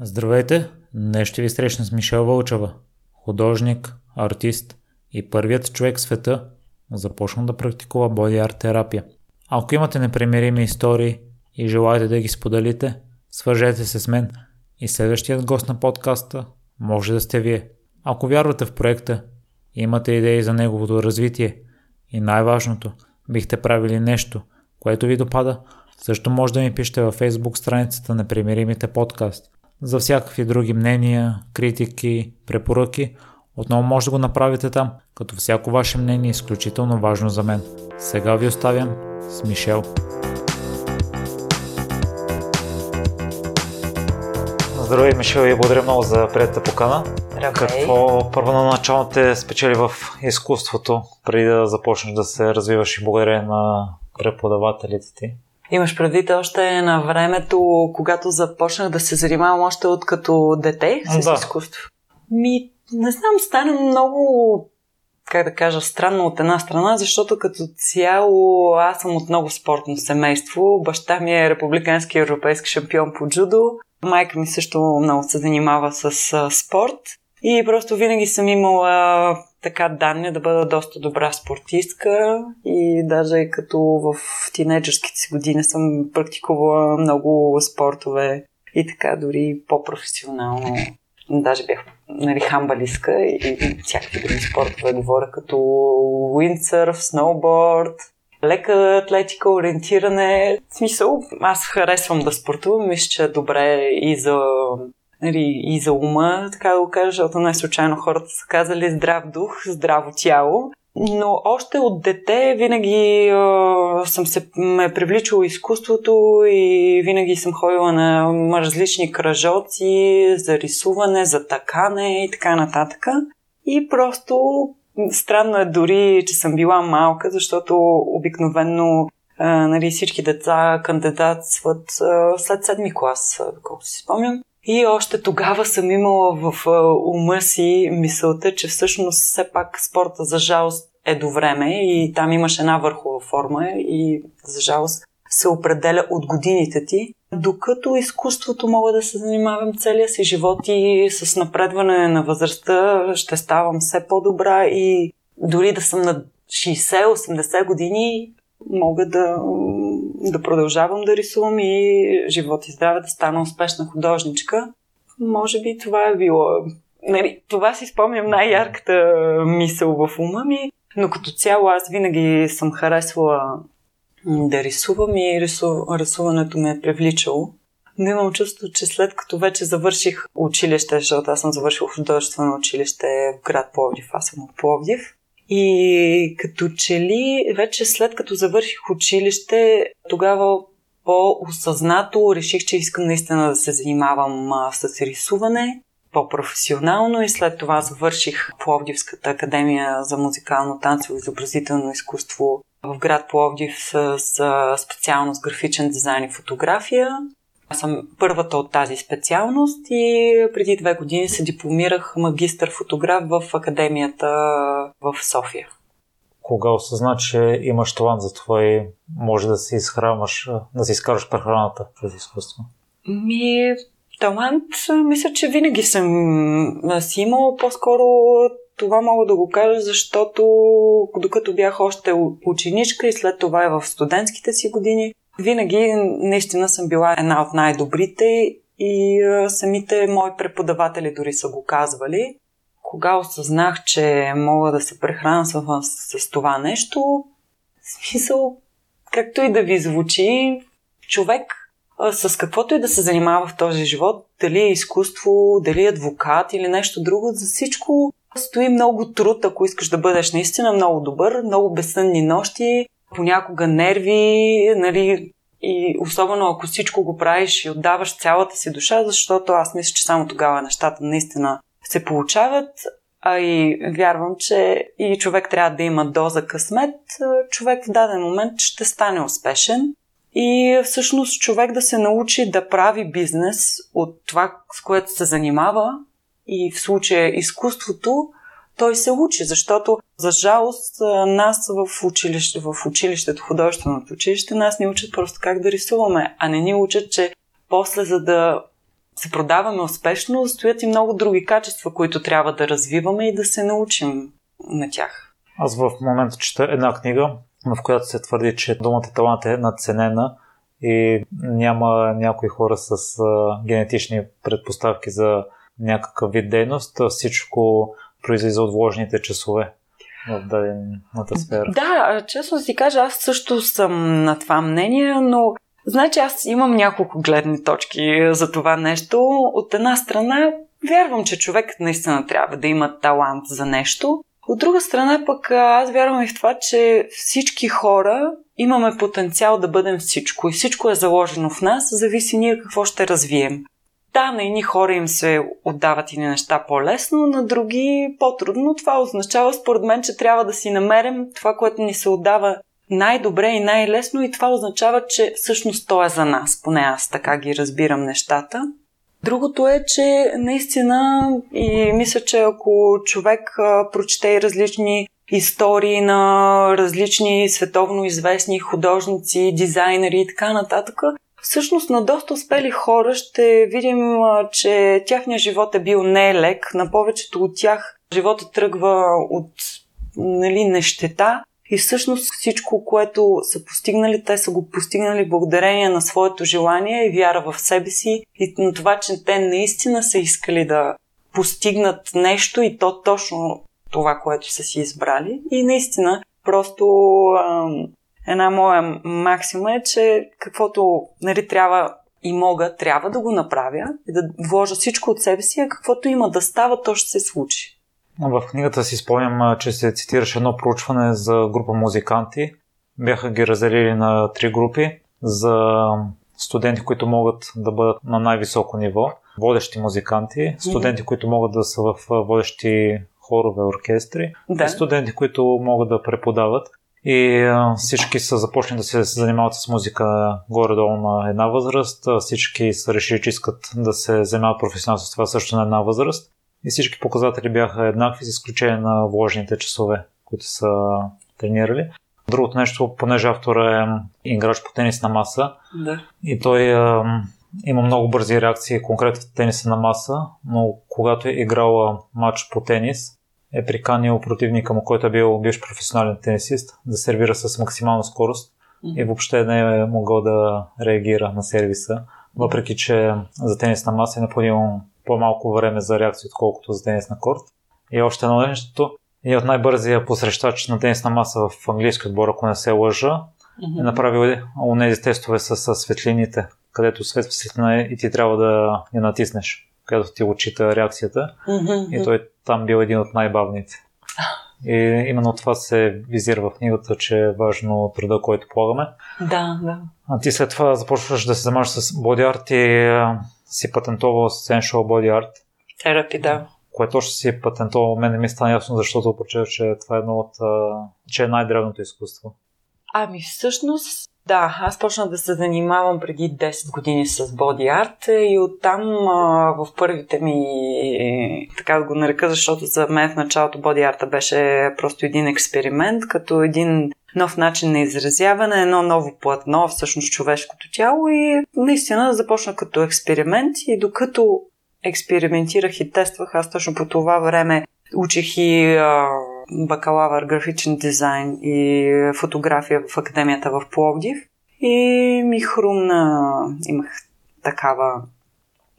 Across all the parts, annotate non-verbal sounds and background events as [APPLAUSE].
Здравейте! Днес ще ви срещна с Мишел Вълчева, художник, артист и първият човек в света започна да практикува боди арт терапия. Ако имате непремирими истории и желаете да ги споделите, свържете се с мен и следващият гост на подкаста може да сте вие. Ако вярвате в проекта, имате идеи за неговото развитие и най-важното, бихте правили нещо, което ви допада, също може да ми пишете във Facebook страницата на Примиримите подкаст. За всякакви други мнения, критики, препоръки, отново може да го направите там, като всяко ваше мнение е изключително важно за мен. Сега ви оставям с Мишел. Здравей, Мишел, и благодаря много за приятата покана. Здравей. Какво първоначално те спечели в изкуството, преди да започнеш да се развиваш и благодаря на преподавателите ти? Имаш предвид още на времето, когато започнах да се занимавам още от като дете с Да. изкуство. Ми, не знам, стана много, как да кажа, странно от една страна, защото като цяло аз съм от много спортно семейство. Баща ми е републикански европейски шампион по джудо. Майка ми също много се занимава с спорт. И просто винаги съм имала така данни да бъда доста добра спортистка и даже като в тинейджърските си години съм практикувала много спортове и така дори по-професионално. Даже бях нали, хамбалистка и, и всякакви други спортове говоря като уиндсърф, сноуборд, лека атлетика, ориентиране. В смисъл, аз харесвам да спортувам, мисля, че е добре и за нали, и за ума, така да го кажа, защото не случайно хората са казали здрав дух, здраво тяло. Но още от дете винаги а, съм се ме е привличало изкуството и винаги съм ходила на различни кръжоци за рисуване, за такане и така нататък. И просто странно е дори, че съм била малка, защото обикновенно а, нали, всички деца кандидатстват а, след седми клас, а, доколкото си спомням. И още тогава съм имала в ума си мисълта, че всъщност все пак спорта за жалост е до време и там имаш една върхова форма и за жалост се определя от годините ти, докато изкуството мога да се занимавам целия си живот и с напредване на възрастта ще ставам все по-добра и дори да съм на 60-80 години мога да, да продължавам да рисувам и живот и здраве да стана успешна художничка. Може би това е било. Нали, това си спомням най-ярката мисъл в ума ми, но като цяло аз винаги съм харесвала да рисувам и рису... рисуването ме е привличало. Но имам чувство, че след като вече завърших училище, защото аз съм завършила художествено училище в град Пловдив, аз съм от Пловдив, и като че ли вече след като завърших училище, тогава по-осъзнато реших, че искам наистина да се занимавам с рисуване по-професионално и след това завърших Пловдивската академия за музикално танцово и изобразително изкуство в град Пловдив с специалност графичен дизайн и фотография. Аз съм първата от тази специалност и преди две години се дипломирах магистър фотограф в академията в София. Кога осъзна, че имаш талант за това и може да си изхранваш, да си изкараш прехраната през изкуство? Ми, талант, мисля, че винаги съм си имала. По-скоро това мога да го кажа, защото докато бях още ученичка и след това и в студентските си години, винаги наистина съм била една от най-добрите и самите мои преподаватели дори са го казвали. Кога осъзнах, че мога да се прехрана с, с това нещо, в смисъл, както и да ви звучи, човек с каквото и да се занимава в този живот, дали е изкуство, дали е адвокат или нещо друго, за всичко стои много труд, ако искаш да бъдеш наистина много добър, много безсънни нощи, понякога нерви, нали, и особено ако всичко го правиш и отдаваш цялата си душа, защото аз мисля, че само тогава нещата наистина се получават, а и вярвам, че и човек трябва да има доза късмет, човек в даден момент ще стане успешен. И всъщност човек да се научи да прави бизнес от това, с което се занимава, и в случая изкуството, той се учи, защото за жалост нас в, училище, в училището, художественото училище, нас ни учат просто как да рисуваме, а не ни учат, че после за да се продаваме успешно, стоят и много други качества, които трябва да развиваме и да се научим на тях. Аз в момента чета една книга, в която се твърди, че думата талант е надценена и няма някои хора с генетични предпоставки за някакъв вид дейност. Всичко произлиза от вложените часове в дадената сфера. Да, честно си кажа, аз също съм на това мнение, но Значи аз имам няколко гледни точки за това нещо. От една страна, вярвам, че човек наистина трябва да има талант за нещо. От друга страна пък аз вярвам и в това, че всички хора имаме потенциал да бъдем всичко и всичко е заложено в нас, зависи ние какво ще развием. Да, на едни хора им се отдават и неща по-лесно, на други по-трудно. Това означава, според мен, че трябва да си намерим това, което ни се отдава най-добре и най-лесно и това означава, че всъщност то е за нас. Поне аз така ги разбирам нещата. Другото е, че наистина и мисля, че ако човек прочете различни истории на различни световно известни художници, дизайнери и така нататък, всъщност на доста успели хора ще видим, че тяхният живот е бил нелек. На повечето от тях живота тръгва от нали, нещета, и всъщност всичко, което са постигнали, те са го постигнали благодарение на своето желание и вяра в себе си и на това, че те наистина са искали да постигнат нещо и то точно това, което са си избрали. И наистина, просто ам, една моя максима е, че каквото нали, трябва и мога, трябва да го направя и да вложа всичко от себе си, а каквото има да става, то ще се случи. В книгата си спомням, че се цитираше едно проучване за група музиканти. Бяха ги разделили на три групи за студенти, които могат да бъдат на най-високо ниво, водещи музиканти, студенти, които могат да са в водещи хорове, оркестри да. и студенти, които могат да преподават. И всички са започнали да се занимават с музика горе-долу на една възраст. Всички са решили, че искат да се занимават професионално с това също на една възраст и всички показатели бяха еднакви, с изключение на вложените часове, които са тренирали. Другото нещо, понеже автора е играч по тенис на маса да. и той е, има много бързи реакции конкретно в тениса на маса, но когато е играла матч по тенис, е приканил противника му, който е бил бивш професионален тенисист, да сервира с максимална скорост и въобще не е могъл да реагира на сервиса, въпреки че за тенис на маса е необходимо по-малко време за реакция, отколкото за тенис на корт. И още едно нещо, и от най-бързия посрещач на тенис на маса в английски отбор, ако не се лъжа, е направил онези тестове с, с светлините, където светва светлина и ти трябва да я натиснеш, където ти отчита реакцията. Mm-hmm. И той там бил един от най-бавните. [LAUGHS] И именно това се визира в книгата, че е важно труда, който полагаме. Да, да. А ти след това започваш да се занимаваш с боди арт и си патентовал Sensual Body Art. Терапи, да. Което още си патентовал, мен не ми стана ясно, защото прочета, че това е едно от, че е най-древното изкуство. Ами всъщност, да, аз почнах да се занимавам преди 10 години с боди арт и оттам а, в първите ми, така да го нарека, защото за мен в началото боди арта беше просто един експеримент, като един нов начин на изразяване, едно ново платно, всъщност човешкото тяло и наистина започна като експеримент и докато експериментирах и тествах, аз точно по това време учих и а, бакалавър графичен дизайн и фотография в академията в Пловдив и ми хрумна, имах такава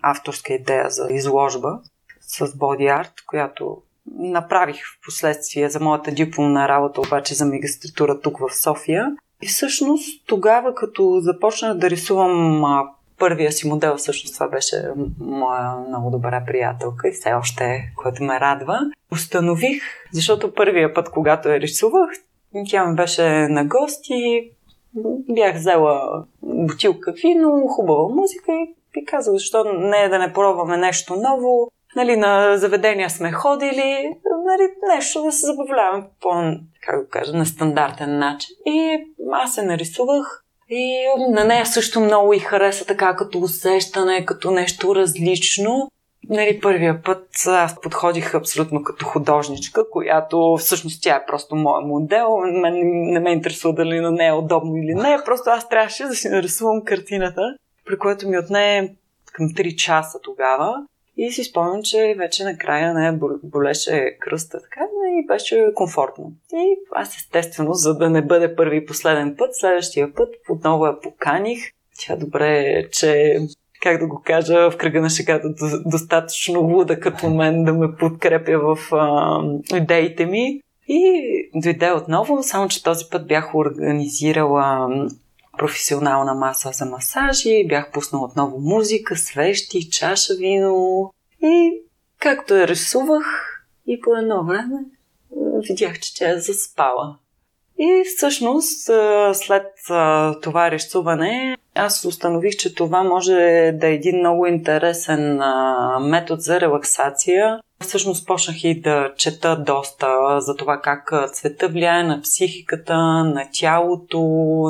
авторска идея за изложба с боди арт, която направих в последствие за моята дипломна работа, обаче за магистратура тук в София. И всъщност тогава, като започнах да рисувам първия си модел, всъщност това беше моя много добра приятелка и все още е, което ме радва, установих, защото първия път, когато я рисувах, тя ми беше на гости, бях взела бутилка вино, хубава музика и ви казах, защо не е да не пробваме нещо ново, нали, на заведения сме ходили, нали, нещо да се забавляваме по, как го кажа, на стандартен начин. И аз се нарисувах и на нея също много и хареса така като усещане, като нещо различно. Нали, първия път аз подходих абсолютно като художничка, която всъщност тя е просто моя модел. Мен не ме интересува дали на нея е удобно или не. [LAUGHS] Просто аз трябваше да си нарисувам картината, при което ми отне към 3 часа тогава. И си спомням, че вече накрая не болеше кръста, така беше комфортно. И аз естествено, за да не бъде първи и последен път, следващия път отново я поканих. Тя добре, че как да го кажа, в кръга на шегата достатъчно луда като мен да ме подкрепя в а, идеите ми. И дойде отново, само че този път бях организирала професионална маса за масажи, бях пуснала отново музика, свещи, чаша вино и както я рисувах и по едно време видях, че тя е заспала. И всъщност след това рисуване аз установих, че това може да е един много интересен метод за релаксация. Всъщност почнах и да чета доста за това как цвета влияе на психиката, на тялото,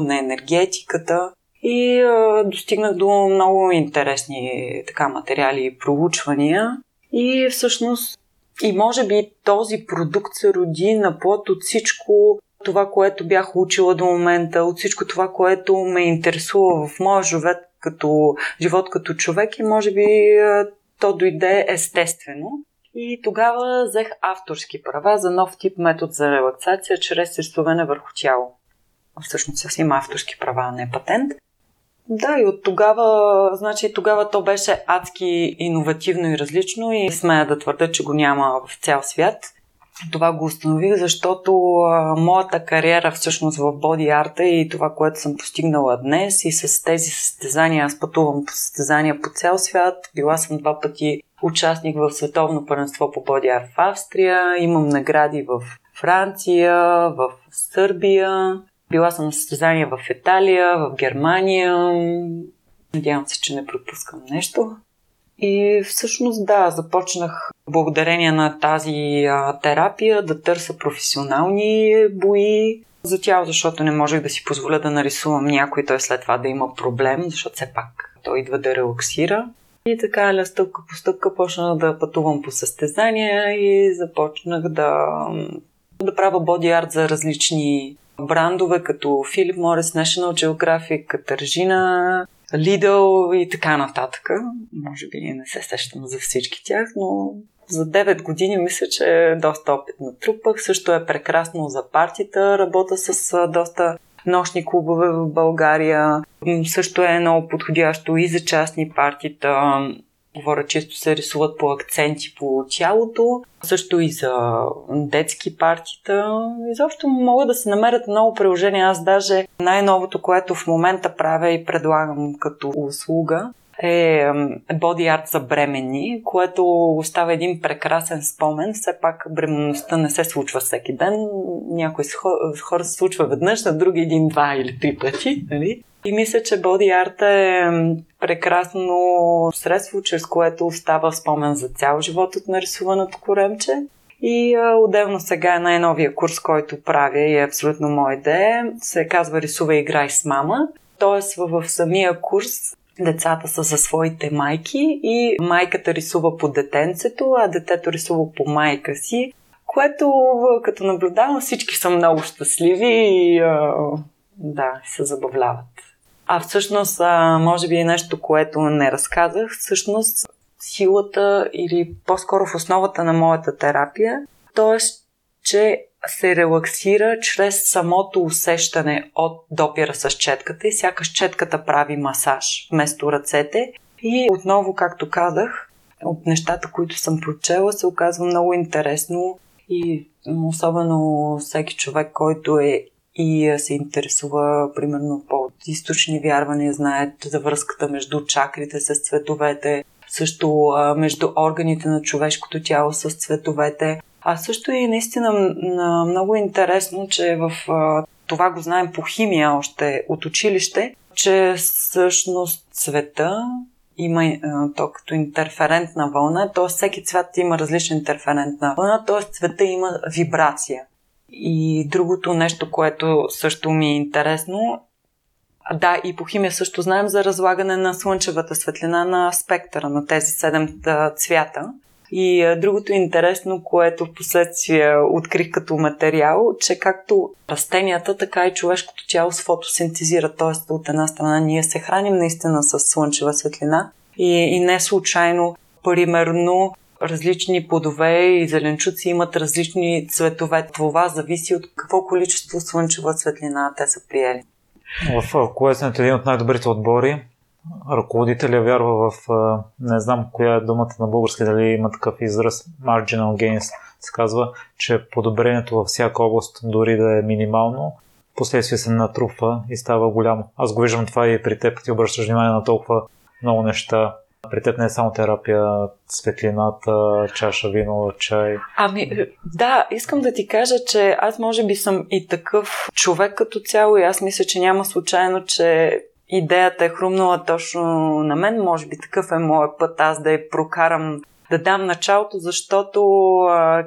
на енергетиката. И достигнах до много интересни така, материали и проучвания. И всъщност и може би този продукт се роди на плод от всичко това, което бях учила до момента, от всичко това, което ме интересува в моя живот като, живот като човек и може би то дойде естествено. И тогава взех авторски права за нов тип метод за релаксация чрез рисуване върху тяло. Всъщност аз има авторски права, а не патент. Да, и от тогава, значи тогава то беше адски иновативно и различно и смея да твърда, че го няма в цял свят. Това го установих, защото а, моята кариера всъщност в боди арта и това, което съм постигнала днес и с тези състезания, аз пътувам по състезания по цял свят. Била съм два пъти участник в световно първенство по боди арт в Австрия, имам награди в Франция, в Сърбия, била съм на състезания в Италия, в Германия. Надявам се, че не пропускам нещо. И всъщност да, започнах благодарение на тази а, терапия да търся професионални бои за тяло, защото не можех да си позволя да нарисувам някой, той след това да има проблем, защото все пак той идва да релаксира. И така, ля стъпка по стъпка, почнах да пътувам по състезания и започнах да, да правя боди арт за различни брандове, като Philip Morris, National Geographic, Катържина, Lidl и така нататък. Може би не се сещам за всички тях, но за 9 години мисля, че доста опит натрупах. Също е прекрасно за партията. Работя с доста нощни клубове в България. Също е много подходящо и за частни партита. Говоря, често се рисуват по акценти по тялото, също и за детски партита. Изобщо могат да се намерят много приложения. Аз даже най-новото, което в момента правя и предлагам като услуга, е боди арт за бременни, което остава един прекрасен спомен. Все пак бременността не се случва всеки ден. Някои хора се случва веднъж, на други един, два или три пъти. Нали? И мисля, че боди арт е прекрасно средство, чрез което остава спомен за цял живот от нарисуваното коремче. И отделно сега е най-новия курс, който правя и е абсолютно моя идея. Се казва Рисува играй с мама. Тоест в самия курс децата са за своите майки и майката рисува по детенцето, а детето рисува по майка си, което като наблюдавам всички са много щастливи и а, да, се забавляват. А всъщност, а, може би е нещо, което не разказах, всъщност силата или по-скоро в основата на моята терапия, т.е. че се релаксира чрез самото усещане от допира с четката и сякаш четката прави масаж вместо ръцете. И отново, както казах, от нещата, които съм прочела, се оказва много интересно и особено всеки човек, който е и се интересува, примерно, по източни вярвания, знаят за връзката между чакрите с цветовете, също между органите на човешкото тяло с цветовете. А също и наистина много интересно, че в това го знаем по химия още от училище, че всъщност цвета има то като интерферентна вълна, т.е. всеки цвят има различна интерферентна вълна, т.е. цвета има вибрация. И другото нещо, което също ми е интересно, да, и по химия също знаем за разлагане на слънчевата светлина на спектъра на тези седем цвята. И другото интересно, което в последствие открих като материал, че както растенията, така и човешкото тяло с фотосинтезира. Т.е. от една страна ние се храним наистина с слънчева светлина И, и не случайно, примерно, различни плодове и зеленчуци имат различни цветове. Това зависи от какво количество слънчева светлина те са приели. В колесенето е един от най-добрите отбори. Ръководителя вярва в, не знам коя е думата на български, дали има такъв израз, marginal gains, се казва, че подобрението във всяка област, дори да е минимално, последствие се натрупва и става голямо. Аз го виждам това и при теб, ти обръщаш внимание на толкова много неща. При теб не е само терапия, светлината, чаша вино, чай. Ами, да, искам да ти кажа, че аз може би съм и такъв човек като цяло и аз мисля, че няма случайно, че идеята е хрумнала точно на мен. Може би такъв е моят път аз да я прокарам да дам началото, защото,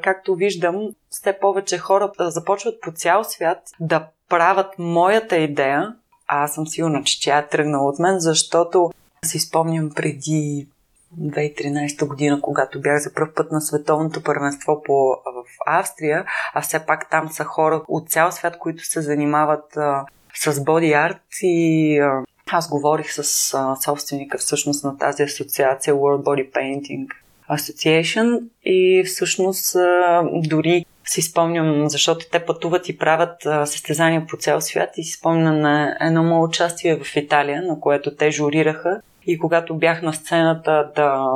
както виждам, все повече хора започват по цял свят да правят моята идея. А аз съм сигурна, че тя е тръгнала от мен, защото си спомням преди 2013 година, когато бях за първ път на световното първенство по, в Австрия, а все пак там са хора от цял свят, които се занимават а, с боди арт и а, аз говорих с а, собственика всъщност на тази асоциация World Body Painting Association и всъщност а, дори си спомням, защото те пътуват и правят а, състезания по цял свят и си спомням на едно мое участие в Италия, на което те журираха. И когато бях на сцената да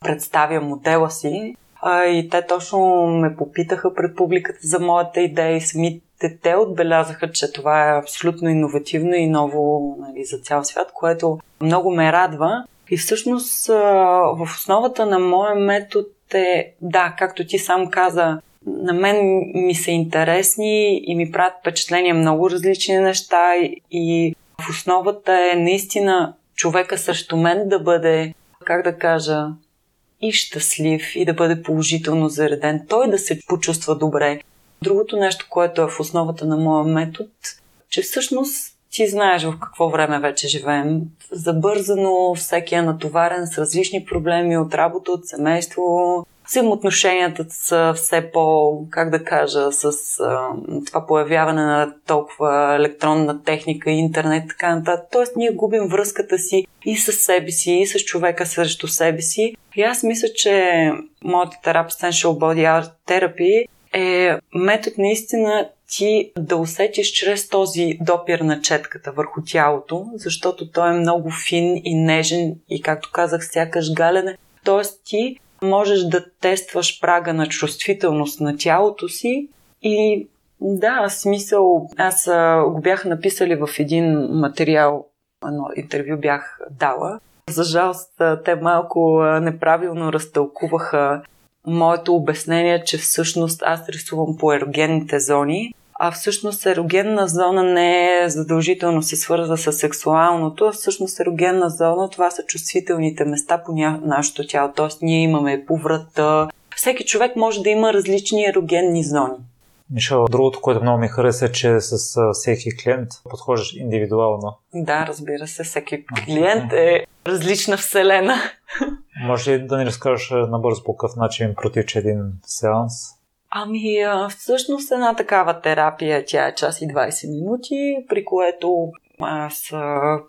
представя модела си, а, и те точно ме попитаха пред публиката за моята идея и самите те отбелязаха, че това е абсолютно иновативно и ново нали, за цял свят, което много ме радва. И всъщност в основата на моя метод е, да, както ти сам каза, на мен ми са интересни и ми правят впечатление много различни неща и в основата е наистина човека срещу мен да бъде, как да кажа, и щастлив и да бъде положително зареден, той да се почувства добре. Другото нещо, което е в основата на моя метод, че всъщност ти знаеш в какво време вече живеем. Забързано, всеки е натоварен с различни проблеми от работа, от семейство, взаимоотношенията са все по, как да кажа, с а, това появяване на толкова електронна техника, интернет, така нататък. Тоест, ние губим връзката си и с себе си, и с човека срещу себе си. И аз мисля, че моята терапия Essential Body Art Therapy е метод наистина ти да усетиш чрез този допир на четката върху тялото, защото той е много фин и нежен и, както казах, сякаш галене. Тоест ти можеш да тестваш прага на чувствителност на тялото си и да, смисъл, аз а, го бях написали в един материал, едно интервю бях дала. За жалост, те малко неправилно разтълкуваха моето обяснение, че всъщност аз рисувам по ерогенните зони, а всъщност ерогенна зона не е задължително се свърза с сексуалното, а всъщност ерогенна зона това са чувствителните места по ня... нашето тяло. Тоест ние имаме поврата. Всеки човек може да има различни ерогенни зони. Мишел, другото, което много ми хареса е, че с всеки клиент подхождаш индивидуално. Да, разбира се, всеки клиент е различна вселена. [LAUGHS] Може ли да ни разкажеш набързо по какъв начин протича един сеанс? Ами, всъщност една такава терапия, тя е час и 20 минути, при което аз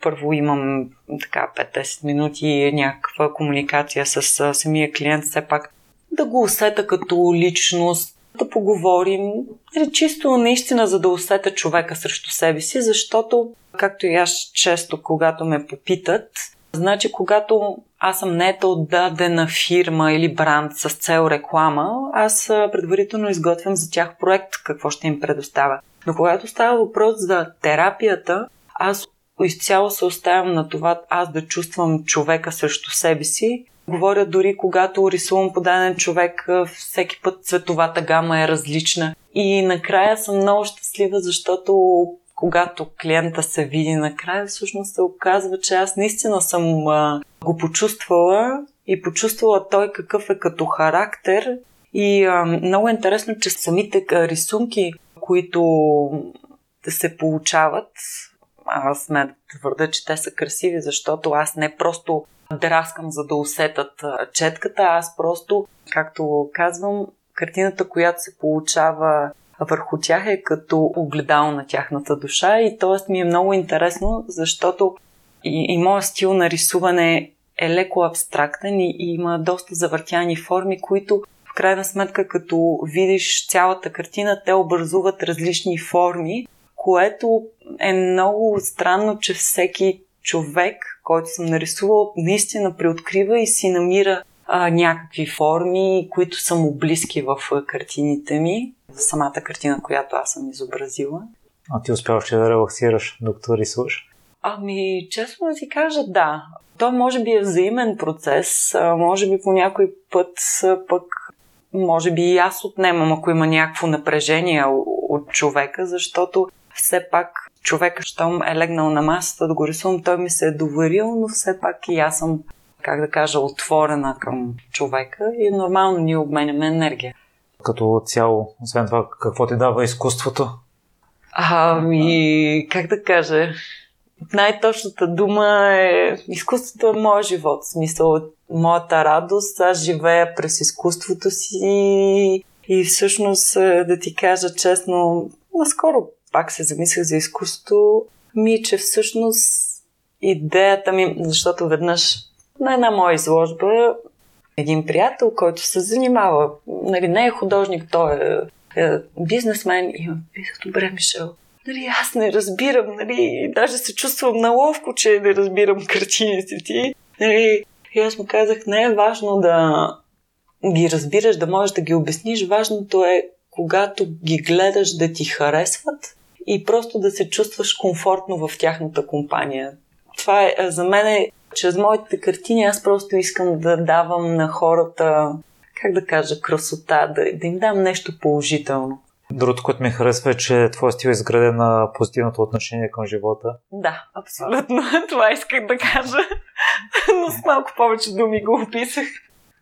първо имам така 5-10 минути някаква комуникация с самия клиент, все пак да го усета като личност, да поговорим, нали, чисто наистина за да усета човека срещу себе си, защото, както и аз често, когато ме попитат, значи когато аз съм нета от дадена фирма или бранд с цел реклама, аз предварително изготвям за тях проект, какво ще им предоставя. Но когато става въпрос за терапията, аз изцяло се оставям на това аз да чувствам човека срещу себе си. Говоря дори когато рисувам по даден човек, всеки път цветовата гама е различна. И накрая съм много щастлива, защото когато клиента се види накрая, всъщност се оказва, че аз наистина съм го почувствала и почувствала той какъв е като характер. И много е интересно, че самите рисунки, които се получават, аз сме да твърда, че те са красиви, защото аз не просто драскам за да усетат четката, аз просто, както казвам, картината, която се получава върху тях е като огледало на тяхната душа и т.е. ми е много интересно, защото и, и моят стил на рисуване е леко абстрактен и, и има доста завъртяни форми, които в крайна сметка, като видиш цялата картина, те образуват различни форми, което е много странно, че всеки човек, който съм нарисувал, наистина преоткрива и си намира а, някакви форми, които са му близки в картините ми, за самата картина, която аз съм изобразила. А ти успяваш ли да релаксираш, докато рисуваш? Ами, честно да ти кажа, да. То може би е взаимен процес, може би по някой път пък може би и аз отнемам, ако има някакво напрежение от човека, защото все пак човека, щом е легнал на масата да го рисувам, той ми се е доверил, но все пак и аз съм, как да кажа, отворена към човека и нормално ние обменяме енергия. Като цяло, освен това, какво ти дава изкуството? Ами, как да кажа, най-точната дума е изкуството е моят живот. В смисъл, моята радост. Аз живея през изкуството си и всъщност, е, да ти кажа честно, наскоро пак се замислях за изкуството, ми, че всъщност идеята ми, защото веднъж на една моя изложба един приятел, който се занимава, нали, не е художник, той е, е бизнесмен и ме питах, добре, Мишел, нали, аз не разбирам, нали, даже се чувствам наловко, че не разбирам картините ти. Нали, и аз му казах, не е важно да ги разбираш, да можеш да ги обясниш. Важното е, когато ги гледаш, да ти харесват и просто да се чувстваш комфортно в тяхната компания. Това е за мен е, чрез моите картини аз просто искам да давам на хората, как да кажа, красота, да, да им дам нещо положително. Другото, което ми харесва е, че твой стил е изграден на позитивното отношение към живота. Да, абсолютно. [LAUGHS] Това исках да кажа. Но с малко повече думи го описах.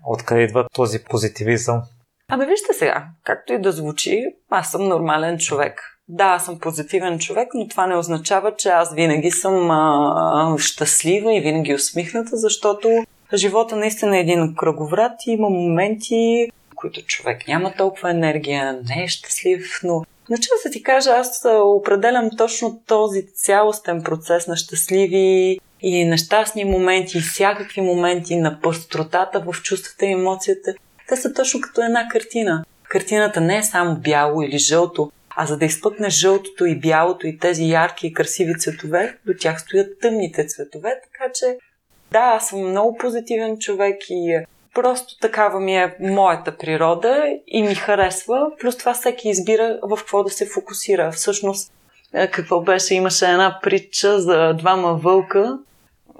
Откъде идва този позитивизъм? Абе вижте сега, както и да звучи, аз съм нормален човек. Да, аз съм позитивен човек, но това не означава, че аз винаги съм а, щастлива и винаги усмихната, защото живота наистина е един кръговрат и има моменти, които човек няма толкова енергия, не е щастлив, но Значи да ти кажа, аз определям точно този цялостен процес на щастливи и нещастни моменти, и всякакви моменти на пъстротата в чувствата и емоцията. Те са точно като една картина. Картината не е само бяло или жълто, а за да изпъкне жълтото и бялото и тези ярки и красиви цветове, до тях стоят тъмните цветове, така че да, аз съм много позитивен човек и Просто такава ми е моята природа и ми харесва. Плюс това всеки избира в какво да се фокусира. Всъщност, е, какво беше? Имаше една притча за двама вълка.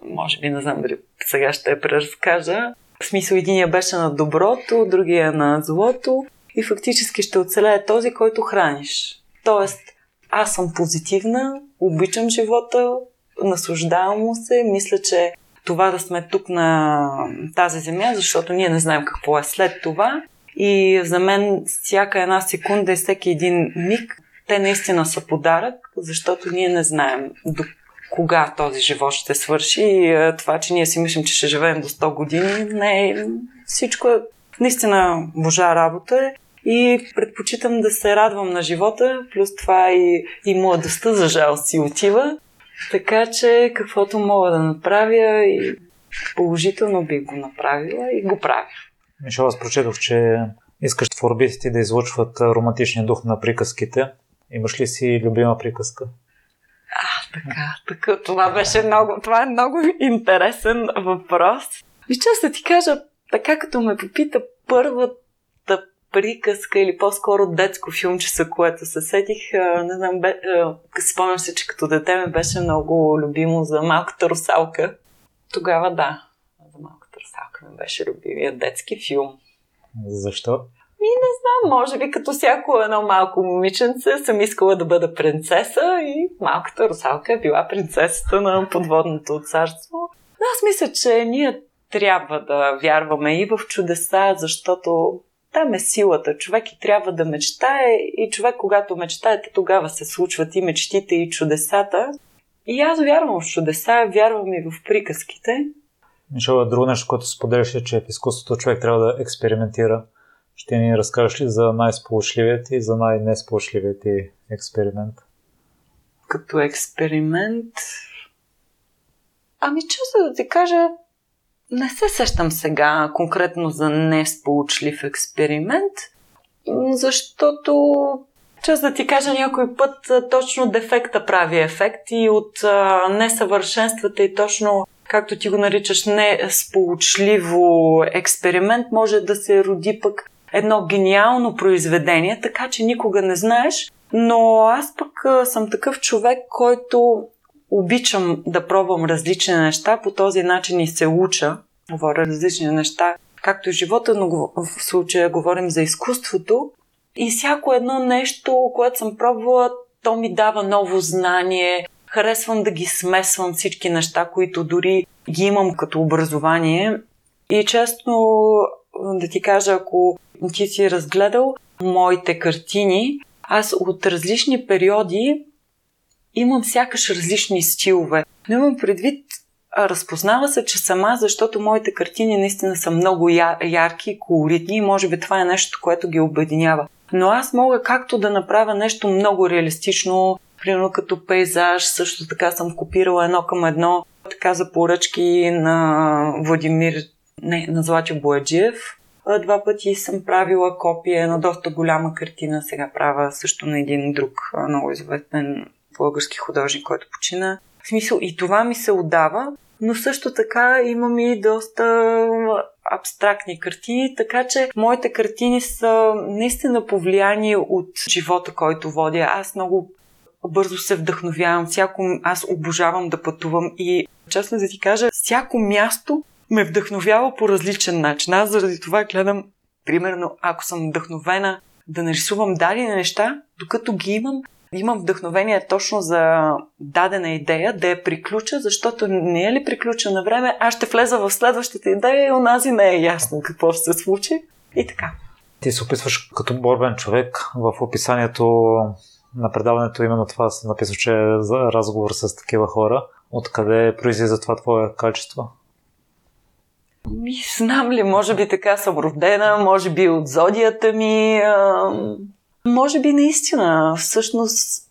Може би не знам дали сега ще я преразкажа. В смисъл, единия беше на доброто, другия на злото и фактически ще оцелее този, който храниш. Тоест, аз съм позитивна, обичам живота, наслаждавам му се, мисля, че това да сме тук на тази земя, защото ние не знаем какво е след това. И за мен всяка една секунда и всеки един миг, те наистина са подарък, защото ние не знаем до кога този живот ще свърши. И е, това, че ние си мислим, че ще живеем до 100 години, не е. Всичко е наистина божа работа и предпочитам да се радвам на живота, плюс това и, и младостта, за жал, си отива. Така че каквото мога да направя и положително би го направила и го правя. Мишел, аз прочетох, че искаш творбите ти да излъчват романтичния дух на приказките. Имаш ли си любима приказка? А, така, така. Това беше много, това е много интересен въпрос. И често ти кажа, така като ме попита първата приказка или по-скоро детско филмче, което се сетих. Не знам, бе, спомням се, че като дете ми беше много любимо за малката русалка. Тогава да, за малката русалка ми беше любимия детски филм. Защо? Ми не знам, може би като всяко едно малко момиченце съм искала да бъда принцеса и малката русалка е била принцесата на подводното царство. Но аз мисля, че ние трябва да вярваме и в чудеса, защото там е силата. Човек и трябва да мечтае и човек, когато мечтаете, тогава се случват и мечтите, и чудесата. И аз вярвам в чудеса, вярвам и в приказките. Мишела, друго нещо, което споделяш е, че в изкуството човек трябва да експериментира. Ще ни разкажеш ли за най-сполучливият и за най-несполучливият ти експеримент? Като експеримент... Ами, често да ти кажа, Не се сещам сега конкретно за несполучлив експеримент, защото, чест да ти кажа, някой път точно дефекта прави ефект и от а, несъвършенствата и точно както ти го наричаш, не сполучливо експеримент, може да се роди пък едно гениално произведение, така че никога не знаеш. Но аз пък съм такъв човек, който обичам да пробвам различни неща, по този начин и се уча. Говоря различни неща, както живота, но в случая говорим за изкуството. И всяко едно нещо, което съм пробвала, то ми дава ново знание. Харесвам да ги смесвам всички неща, които дори ги имам като образование. И честно да ти кажа, ако ти си разгледал моите картини, аз от различни периоди имам сякаш различни стилове. Но имам предвид, разпознава се, че сама, защото моите картини наистина са много ярки и колоритни и може би това е нещо, което ги обединява. Но аз мога както да направя нещо много реалистично, примерно като пейзаж, също така съм копирала едно към едно, така за поръчки на Владимир, не, на Златио Бояджиев. Два пъти съм правила копия на доста голяма картина, сега правя също на един друг много известен български художник, който почина. В смисъл и това ми се отдава, но също така имам и доста абстрактни картини, така че моите картини са наистина повлияни от живота, който водя. Аз много бързо се вдъхновявам, всяко, аз обожавам да пътувам и честно да ти кажа, всяко място ме вдъхновява по различен начин. Аз заради това гледам, примерно, ако съм вдъхновена да нарисувам дадени неща, докато ги имам, имам вдъхновение точно за дадена идея, да я приключа, защото не е ли приключа на време, аз ще влеза в следващата идея и онази не е ясно какво ще се случи. И така. Ти се описваш като борбен човек. В описанието на предаването именно това се написва, че е за разговор с такива хора. Откъде произлиза това твое качество? Ми, знам ли, може би така съм родена, може би от зодията ми. А, може би наистина, всъщност,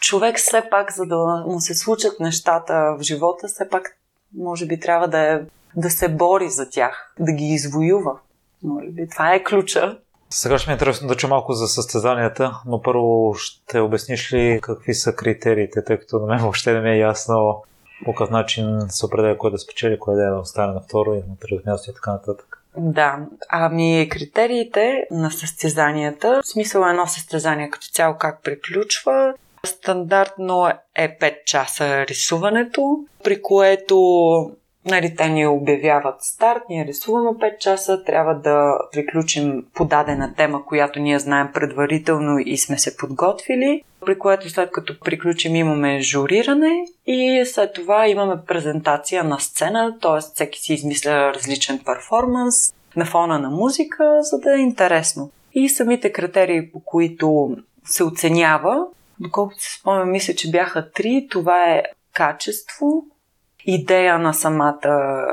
човек все пак, за да му се случат нещата в живота, все пак, може би трябва да, е, да се бори за тях, да ги извоюва. Може би това е ключа. Сега ще ми е интересно да чу малко за състезанията, но първо ще обясниш ли какви са критериите, тъй като на мен въобще не ми е ясно по какъв начин се определя кой да спечели, кой да е остане на второ и на трето място и така нататък. Да, ами критериите на състезанията, в смисъл едно състезание като цяло как приключва, стандартно е 5 часа рисуването, при което Нали, те ни обявяват старт, ние рисуваме 5 часа, трябва да приключим подадена тема, която ние знаем предварително и сме се подготвили, при което след като приключим имаме журиране и след това имаме презентация на сцена, т.е. всеки си измисля различен перформанс на фона на музика, за да е интересно. И самите критерии, по които се оценява, доколкото се спомням, мисля, че бяха три. Това е качество, идея на самата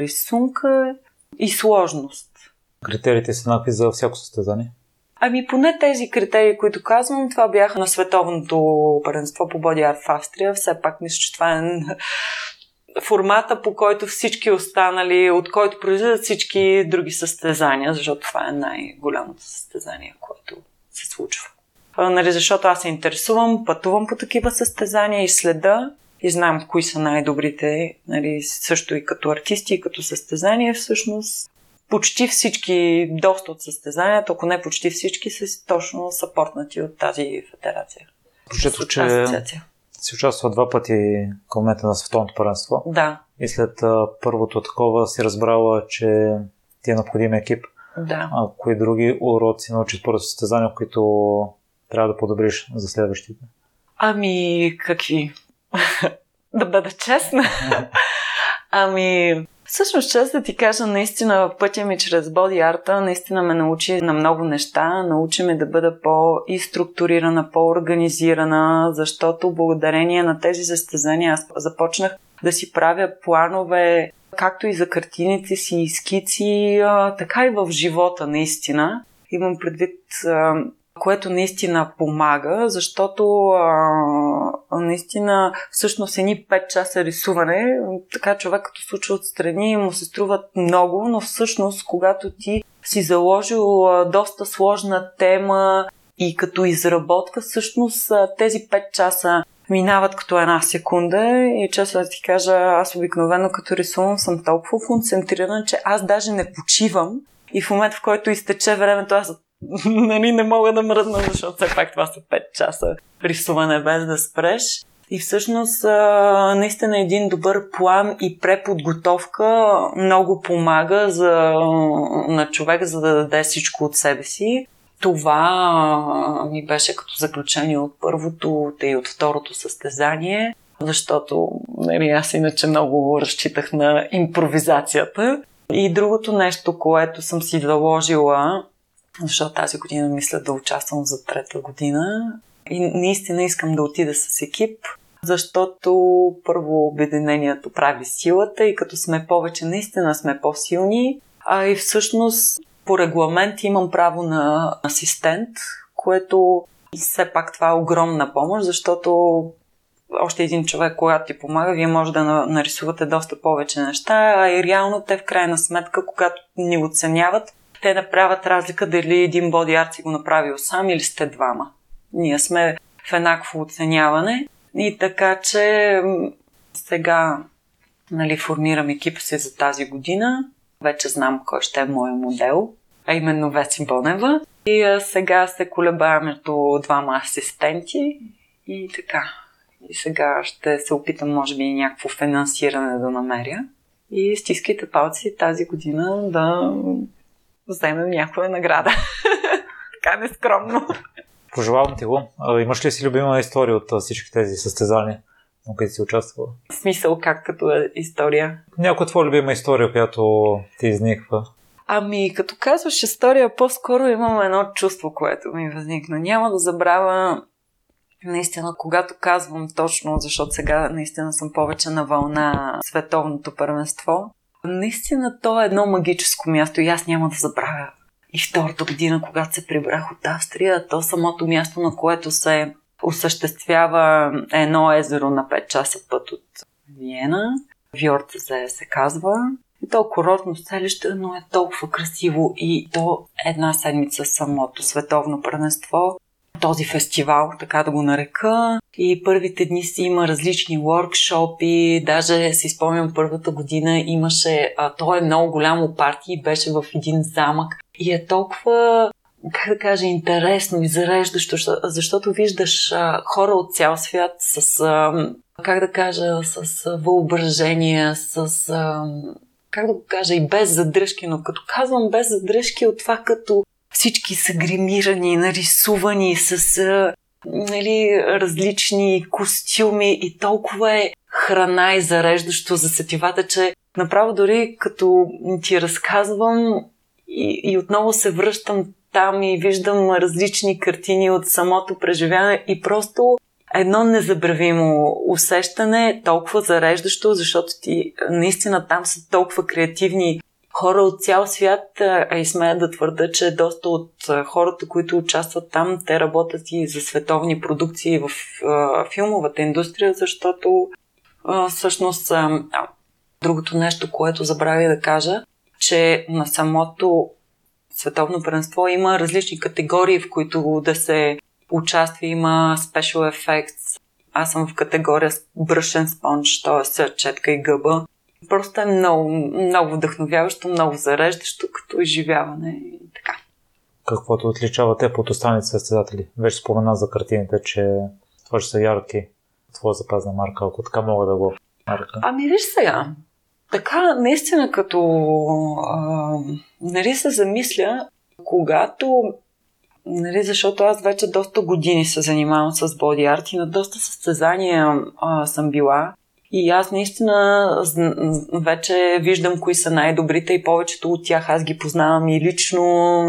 рисунка и сложност. Критериите са еднакви за всяко състезание? Ами поне тези критерии, които казвам, това бяха на световното първенство по Body Art в Австрия. Все пак мисля, че това е [LAUGHS] формата, по който всички останали, от който произлизат всички други състезания, защото това е най-голямото състезание, което се случва. Нали, защото аз се интересувам, пътувам по такива състезания и следа и знам кои са най-добрите, нали, също и като артисти, и като състезания, всъщност почти всички, доста от състезанията, ако не почти всички, са точно съпортнати от тази федерация. Прочетох, че си участва два пъти към момента на световното първенство. Да. И след а, първото такова си разбрала, че ти е необходим екип. Да. А кои други уроци научи според състезания, които трябва да подобриш за следващите? Ами, какви? [LAUGHS] да бъда честна. [LAUGHS] ами, всъщност, чест да ти кажа, наистина пътя ми чрез боди арта наистина ме научи на много неща. Научи ме да бъда по-иструктурирана, по-организирана, защото благодарение на тези състезания аз започнах да си правя планове, както и за картините си, и скици, така и в живота, наистина. Имам предвид което наистина помага, защото а, наистина всъщност едни 5 часа рисуване, така човек като случва отстрани му се струват много, но всъщност когато ти си заложил доста сложна тема и като изработка, всъщност тези 5 часа минават като една секунда и често да ти кажа, аз обикновено като рисувам съм толкова концентрирана, че аз даже не почивам. И в момента в който изтече времето, аз [LAUGHS] нали, не мога да мръдна, защото все пак това са 5 часа рисуване без да спреш. И всъщност наистина един добър план и преподготовка много помага за, на човек, за да даде всичко от себе си. Това ми беше като заключение от първото и от второто състезание, защото нали, аз иначе много разчитах на импровизацията. И другото нещо, което съм си заложила, защото тази година мисля да участвам за трета година, и наистина искам да отида с екип, защото първо обединението прави силата и като сме повече, наистина сме по-силни, а и всъщност по регламент имам право на асистент, което все пак това е огромна помощ, защото още един човек, когато ти помага, вие може да нарисувате доста повече неща, а и реално те в крайна сметка, когато ни оценяват, те направят разлика дали един боди арт си го направил сам или сте двама. Ние сме в еднакво оценяване и така, че сега нали, формирам екипа си за тази година. Вече знам кой ще е моят модел, а именно Веси Бонева. И а, сега се колебая между двама асистенти и така. И сега ще се опитам, може би, някакво финансиране да намеря. И стискайте палци тази година да вземем някоя награда. [LAUGHS] така нескромно. Пожелавам ти го. А, имаш ли си любима история от всички тези състезания, на които си участвала? В смисъл как като е история? Някоя твоя любима история, която ти изниква? Ами, като казваш история, по-скоро имам едно чувство, което ми възникна. Няма да забравя наистина, когато казвам точно, защото сега наистина съм повече на вълна световното първенство, наистина то е едно магическо място и аз няма да забравя. И втората година, когато се прибрах от Австрия, то самото място, на което се осъществява едно езеро на 5 часа път от Виена, Вьорцезе се казва. И то курортно селище, но е толкова красиво и то една седмица самото световно първенство този фестивал, така да го нарека. И първите дни си има различни воркшопи, даже си спомням първата година имаше, а, то е много голямо парти, беше в един замък и е толкова как да кажа, интересно и зареждащо, защото виждаш а, хора от цял свят с, а, как да кажа, с а, въображение, с, а, как да го кажа, и без задръжки, но като казвам без задръжки от това като всички са гримирани, нарисувани с нали, различни костюми и толкова е храна и зареждащо за сетивата, че направо дори като ти разказвам и, и отново се връщам там и виждам различни картини от самото преживяване и просто едно незабравимо усещане, толкова зареждащо, защото ти наистина там са толкова креативни хора от цял свят, а и смея да твърда, че доста от хората, които участват там, те работят и за световни продукции в а, филмовата индустрия, защото а, всъщност а, другото нещо, което забравя да кажа, че на самото световно първенство има различни категории, в които да се участва. Има special effects. Аз съм в категория бръшен спонж, т.е. четка и гъба. Просто е много, много вдъхновяващо, много зареждащо като изживяване и така. Каквото отличава те от останалите състезатели? Вече спомена за картините, че това ще са ярки. Твоя запазна марка, ако така мога да го марка. Ами виж сега, така, наистина, като а, нали се замисля, когато Нали, защото аз вече доста години се занимавам с боди арт и на доста състезания а, съм била. И аз наистина вече виждам кои са най-добрите и повечето от тях аз ги познавам и лично.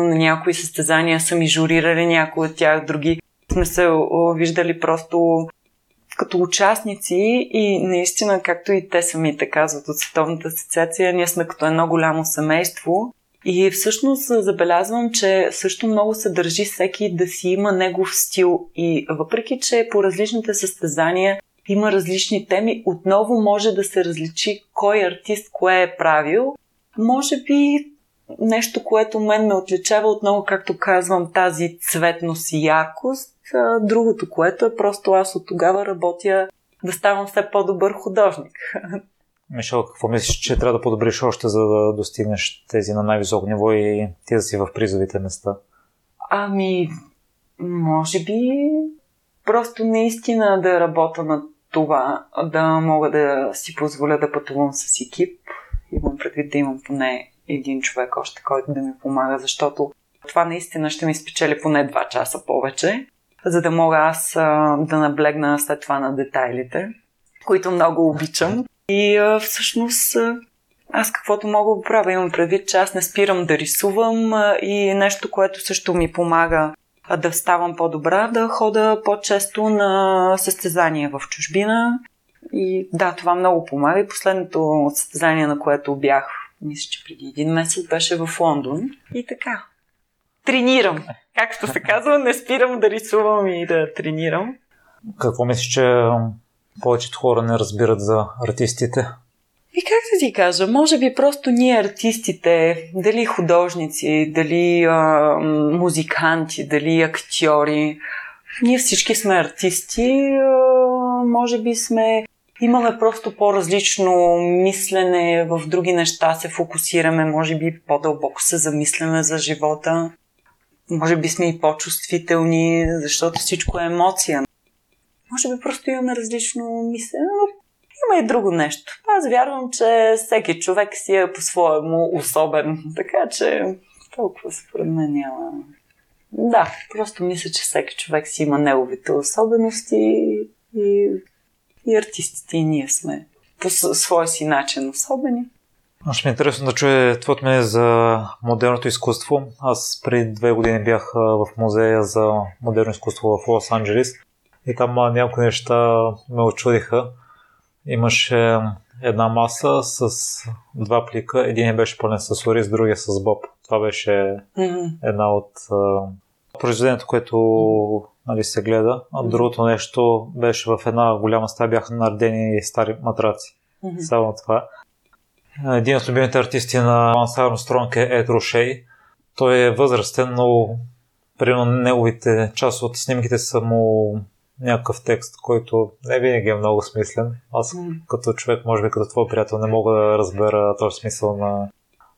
Някои състезания са ми журирали, някои от тях други сме се виждали просто като участници и наистина, както и те самите казват от Световната асоциация, ние сме като едно голямо семейство И всъщност забелязвам, че също много се държи всеки да си има негов стил. И въпреки, че по различните състезания има различни теми, отново може да се различи кой артист кое е правил. Може би нещо, което мен ме отличава отново, както казвам, тази цветност и яркост. Другото, което е просто аз от тогава работя да ставам все по-добър художник. [LAUGHS] Мишел, какво мислиш, че трябва да подобриш още, за да достигнеш тези на най-високо ниво и ти да си в призовите места? Ами, може би просто наистина да работя на това, да мога да си позволя да пътувам с екип. Имам предвид да имам поне един човек още, който да ми помага, защото това наистина ще ми спечели поне 2 часа повече, за да мога аз а, да наблегна след това на детайлите, които много обичам. И а, всъщност аз каквото мога да правя, имам предвид, че аз не спирам да рисувам и нещо, което също ми помага да ставам по-добра, да хода по-често на състезания в чужбина. И да, това много помага. И последното състезание, на което бях, мисля, че преди един месец, беше в Лондон. И така. Тренирам. Както се казва, не спирам да рисувам и да тренирам. Какво мислиш, че повечето хора не разбират за артистите? И как да ти кажа, може би просто ние артистите, дали художници, дали а, музиканти, дали актьори, ние всички сме артисти, а, може би сме имаме просто по-различно мислене, в други неща се фокусираме, може би по-дълбоко се замисляме за живота. Може би сме и по-чувствителни, защото всичко е емоция. Може би просто имаме различно мислене, но има и друго нещо. Аз вярвам, че всеки човек си е по-своему особен, така че толкова според мен няма. Да, просто мисля, че всеки човек си има неговите особености и, и артистите и ние сме по своя си начин особени. Ще ми е интересно да чуя твоето мнение за модерното изкуство. Аз преди две години бях в музея за модерно изкуство в Лос-Анджелес и там някои неща ме очудиха. Имаше една маса с два плика. Един беше пълен с ориз, другия с боб. Това беше mm-hmm. една от произведението, което нали, се гледа. А другото нещо беше в една голяма стая, бяха наредени стари матраци. Mm-hmm. Само това. Един от любимите артисти на Ланс Армстронг е Ед Рошей. Той е възрастен, но примерно неговите част от снимките са му някакъв текст, който не винаги е много смислен. Аз mm. като човек, може би като твой приятел, не мога да разбера този смисъл на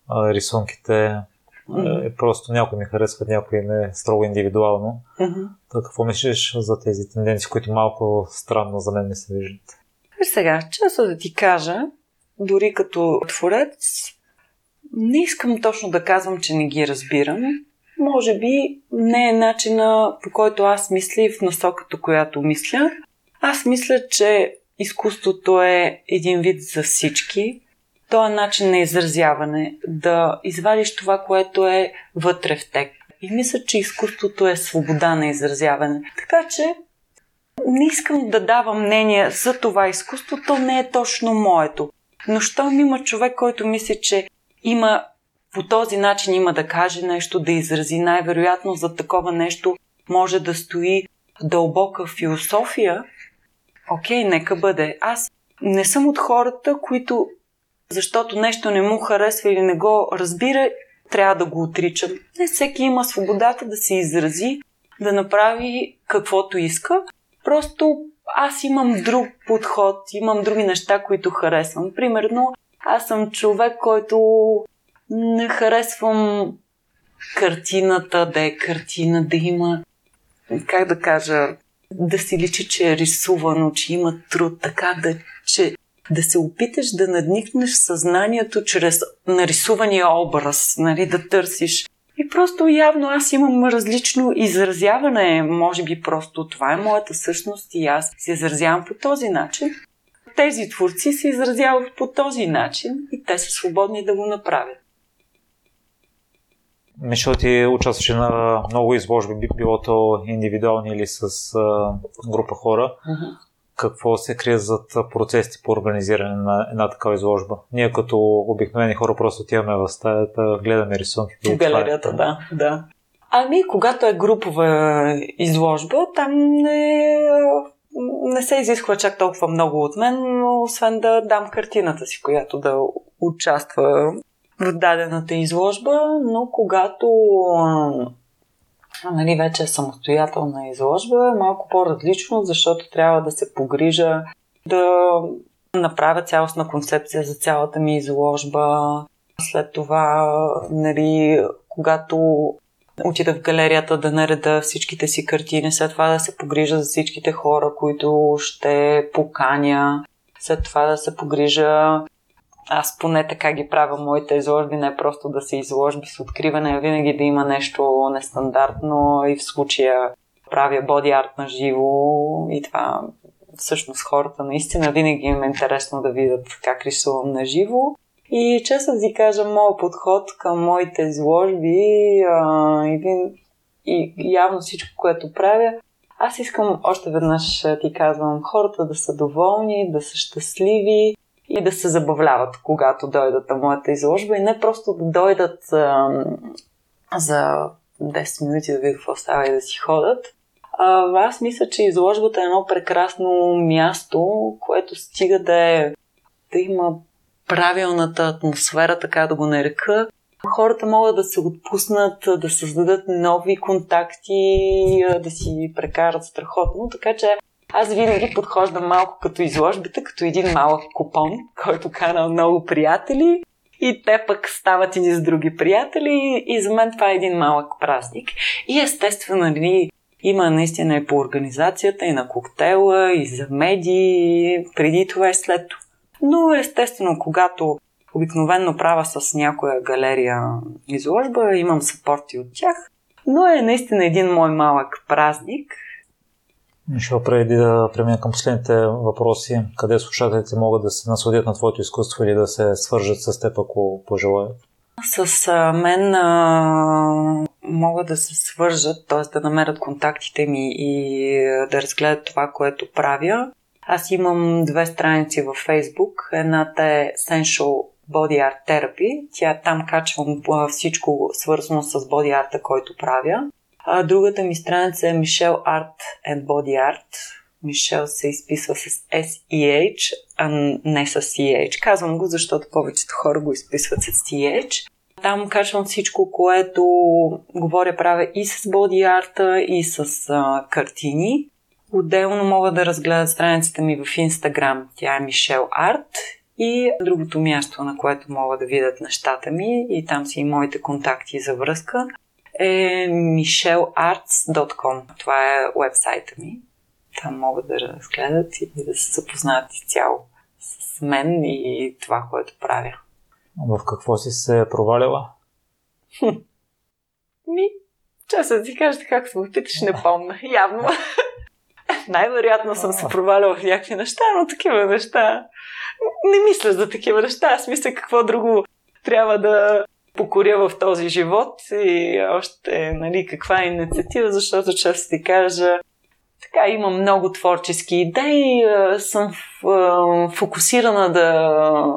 а, рисунките. Mm. Е, просто някои ми харесват, някои не строго индивидуално. Mm-hmm. Так, какво мислиш за тези тенденции, които малко странно за мен не се виждат? Сега, често да ти кажа, дори като творец, не искам точно да казвам, че не ги разбирам, може би не е начина по който аз мисля и в насоката, която мисля. Аз мисля, че изкуството е един вид за всички. То е начин на изразяване, да извадиш това, което е вътре в теб. И мисля, че изкуството е свобода на изразяване. Така че не искам да давам мнение за това изкуство, то не е точно моето. Но щом има човек, който мисли, че има по този начин има да каже нещо, да изрази най-вероятно за такова нещо може да стои дълбока философия. Окей, нека бъде. Аз не съм от хората, които защото нещо не му харесва или не го разбира, трябва да го отричам. Не всеки има свободата да се изрази, да направи каквото иска. Просто аз имам друг подход, имам други неща, които харесвам. Примерно, аз съм човек, който не харесвам картината, да е картина, да има, как да кажа, да си личи, че е рисувано, че има труд, така да, че да се опиташ да надникнеш съзнанието чрез нарисувания образ, нали, да търсиш. И просто явно аз имам различно изразяване. Може би просто това е моята същност и аз се изразявам по този начин. Тези творци се изразяват по този начин и те са свободни да го направят. Мишел ти участваше на много изложби, било то индивидуални или с а, група хора. Uh-huh. какво се крие зад процесите по организиране на една такава изложба. Ние като обикновени хора просто отиваме в стаята, гледаме рисунки. В галерията, е, да, да. Ами, когато е групова изложба, там не, не се изисква чак толкова много от мен, освен да дам картината си, която да участва в дадената изложба, но когато нали, вече е самостоятелна изложба, е малко по-различно, защото трябва да се погрижа да направя цялостна концепция за цялата ми изложба. След това, нали, когато отида в галерията да нареда всичките си картини, след това да се погрижа за всичките хора, които ще поканя, след това да се погрижа аз поне така ги правя моите изложби, не просто да се изложби с откриване, а винаги да има нещо нестандартно и в случая правя боди арт на живо и това всъщност хората наистина винаги им е интересно да видят как рисувам на живо. И често си кажа, моят подход към моите изложби а, и, и явно всичко, което правя, аз искам още веднъж ти казвам, хората да са доволни, да са щастливи, и да се забавляват, когато дойдат на моята изложба и не просто да дойдат а, за 10 минути да видят какво става и да си ходят. А, аз мисля, че изложбата е едно прекрасно място, което стига да е да има правилната атмосфера, така да го нарека. Хората могат да се отпуснат, да създадат нови контакти, да си прекарат страхотно, така че аз винаги подхождам малко като изложбите, като един малък купон, който кана много приятели и те пък стават и с други приятели и за мен това е един малък празник. И естествено, нали, има наистина и по организацията, и на коктейла, и за медии, преди това и след това. Но естествено, когато обикновенно правя с някоя галерия изложба, имам съпорти от тях, но е наистина един мой малък празник, ще преди да премина към последните въпроси, къде слушателите могат да се насладят на твоето изкуство или да се свържат с теб, ако пожелаят? С мен а, могат да се свържат, т.е. да намерят контактите ми и да разгледат това, което правя. Аз имам две страници във Facebook. Едната е Sensual Body Art Therapy. Тя там качвам всичко свързано с body арта, който правя. А, другата ми страница е Michelle Art and Body Art. Мишел се изписва с S-E-H, а не с C-H. Казвам го, защото повечето хора го изписват с C-H. Там качвам всичко, което говоря правя и с боди арта, и с а, картини. Отделно мога да разгледат страницата ми в Instagram. Тя е Мишел Арт. И другото място, на което могат да видят нещата ми, и там си и моите контакти за връзка, е michelarts.com. Това е вебсайта ми. Там могат да разгледат и да се запознаят изцяло с мен и това, което правя. В какво си се провалила? [LAUGHS] Ми, често да ти кажа, как се питаш, не помня. Явно. [LAUGHS] Най-вероятно съм се проваляла в някакви неща, но такива неща... Не мисля за такива неща. Аз мисля какво друго трябва да покоря в този живот и още, нали, каква е инициатива, защото често ти кажа, така имам много творчески идеи, съм фокусирана да,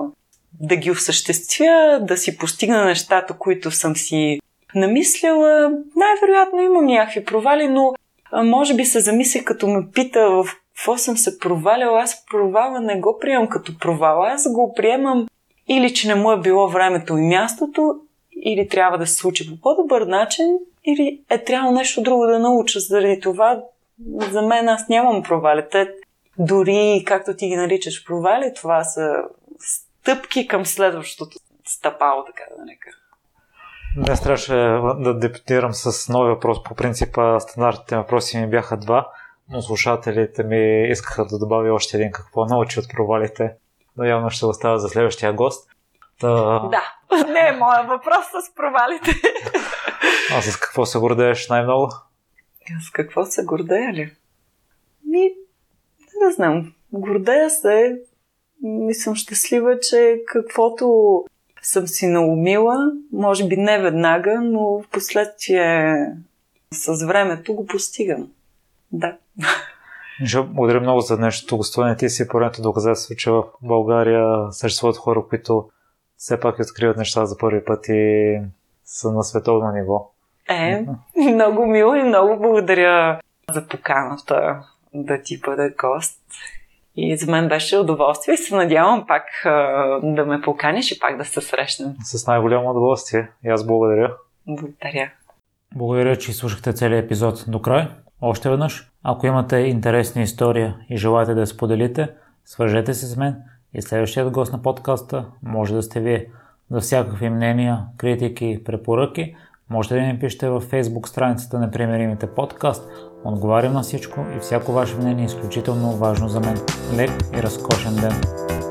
да ги осъществя, да си постигна нещата, които съм си намислила. Най-вероятно имам някакви провали, но може би се замислих, като ме пита в какво съм се проваляла. Аз провала не го приемам като провал. Аз го приемам или че не му е било времето и мястото, или трябва да се случи по по-добър начин, или е трябва нещо друго да науча. Заради това за мен аз нямам провали. Те дори, както ти ги наричаш провали, това са стъпки към следващото стъпало, така да нека. Днес трябваше да депутирам с нови въпрос. По принцип, стандартните въпроси ми бяха два, но слушателите ми искаха да добавя още един какво научи от провалите. Но явно ще оставя за следващия гост. Та... Да, [LAUGHS] не е моя въпрос с провалите. А с какво се гордееш най-много? С какво се гордея ли? Ми, не знам. Гордея се и съм щастлива, че каквото съм си наумила, може би не веднага, но в последствие с времето го постигам. Да. Мишо, благодаря много за днешното гостуване. Ти си поредното доказателство, че в България съществуват хора, които все пак откриват неща за първи път и са на световно ниво. Е, много мило и много благодаря за поканата да ти бъда гост. И за мен беше удоволствие и се надявам пак а, да ме поканиш и пак да се срещнем. С най-голямо удоволствие. И аз благодаря. Благодаря. Благодаря, че слушахте целият епизод до край. Още веднъж, ако имате интересна история и желаете да я споделите, свържете се с мен и следващият гост на подкаста може да сте вие. За всякакви мнения, критики, препоръки, можете да ми пишете във Facebook страницата на Примеримите подкаст. Отговарям на всичко и всяко ваше мнение е изключително важно за мен. Лек и разкошен ден!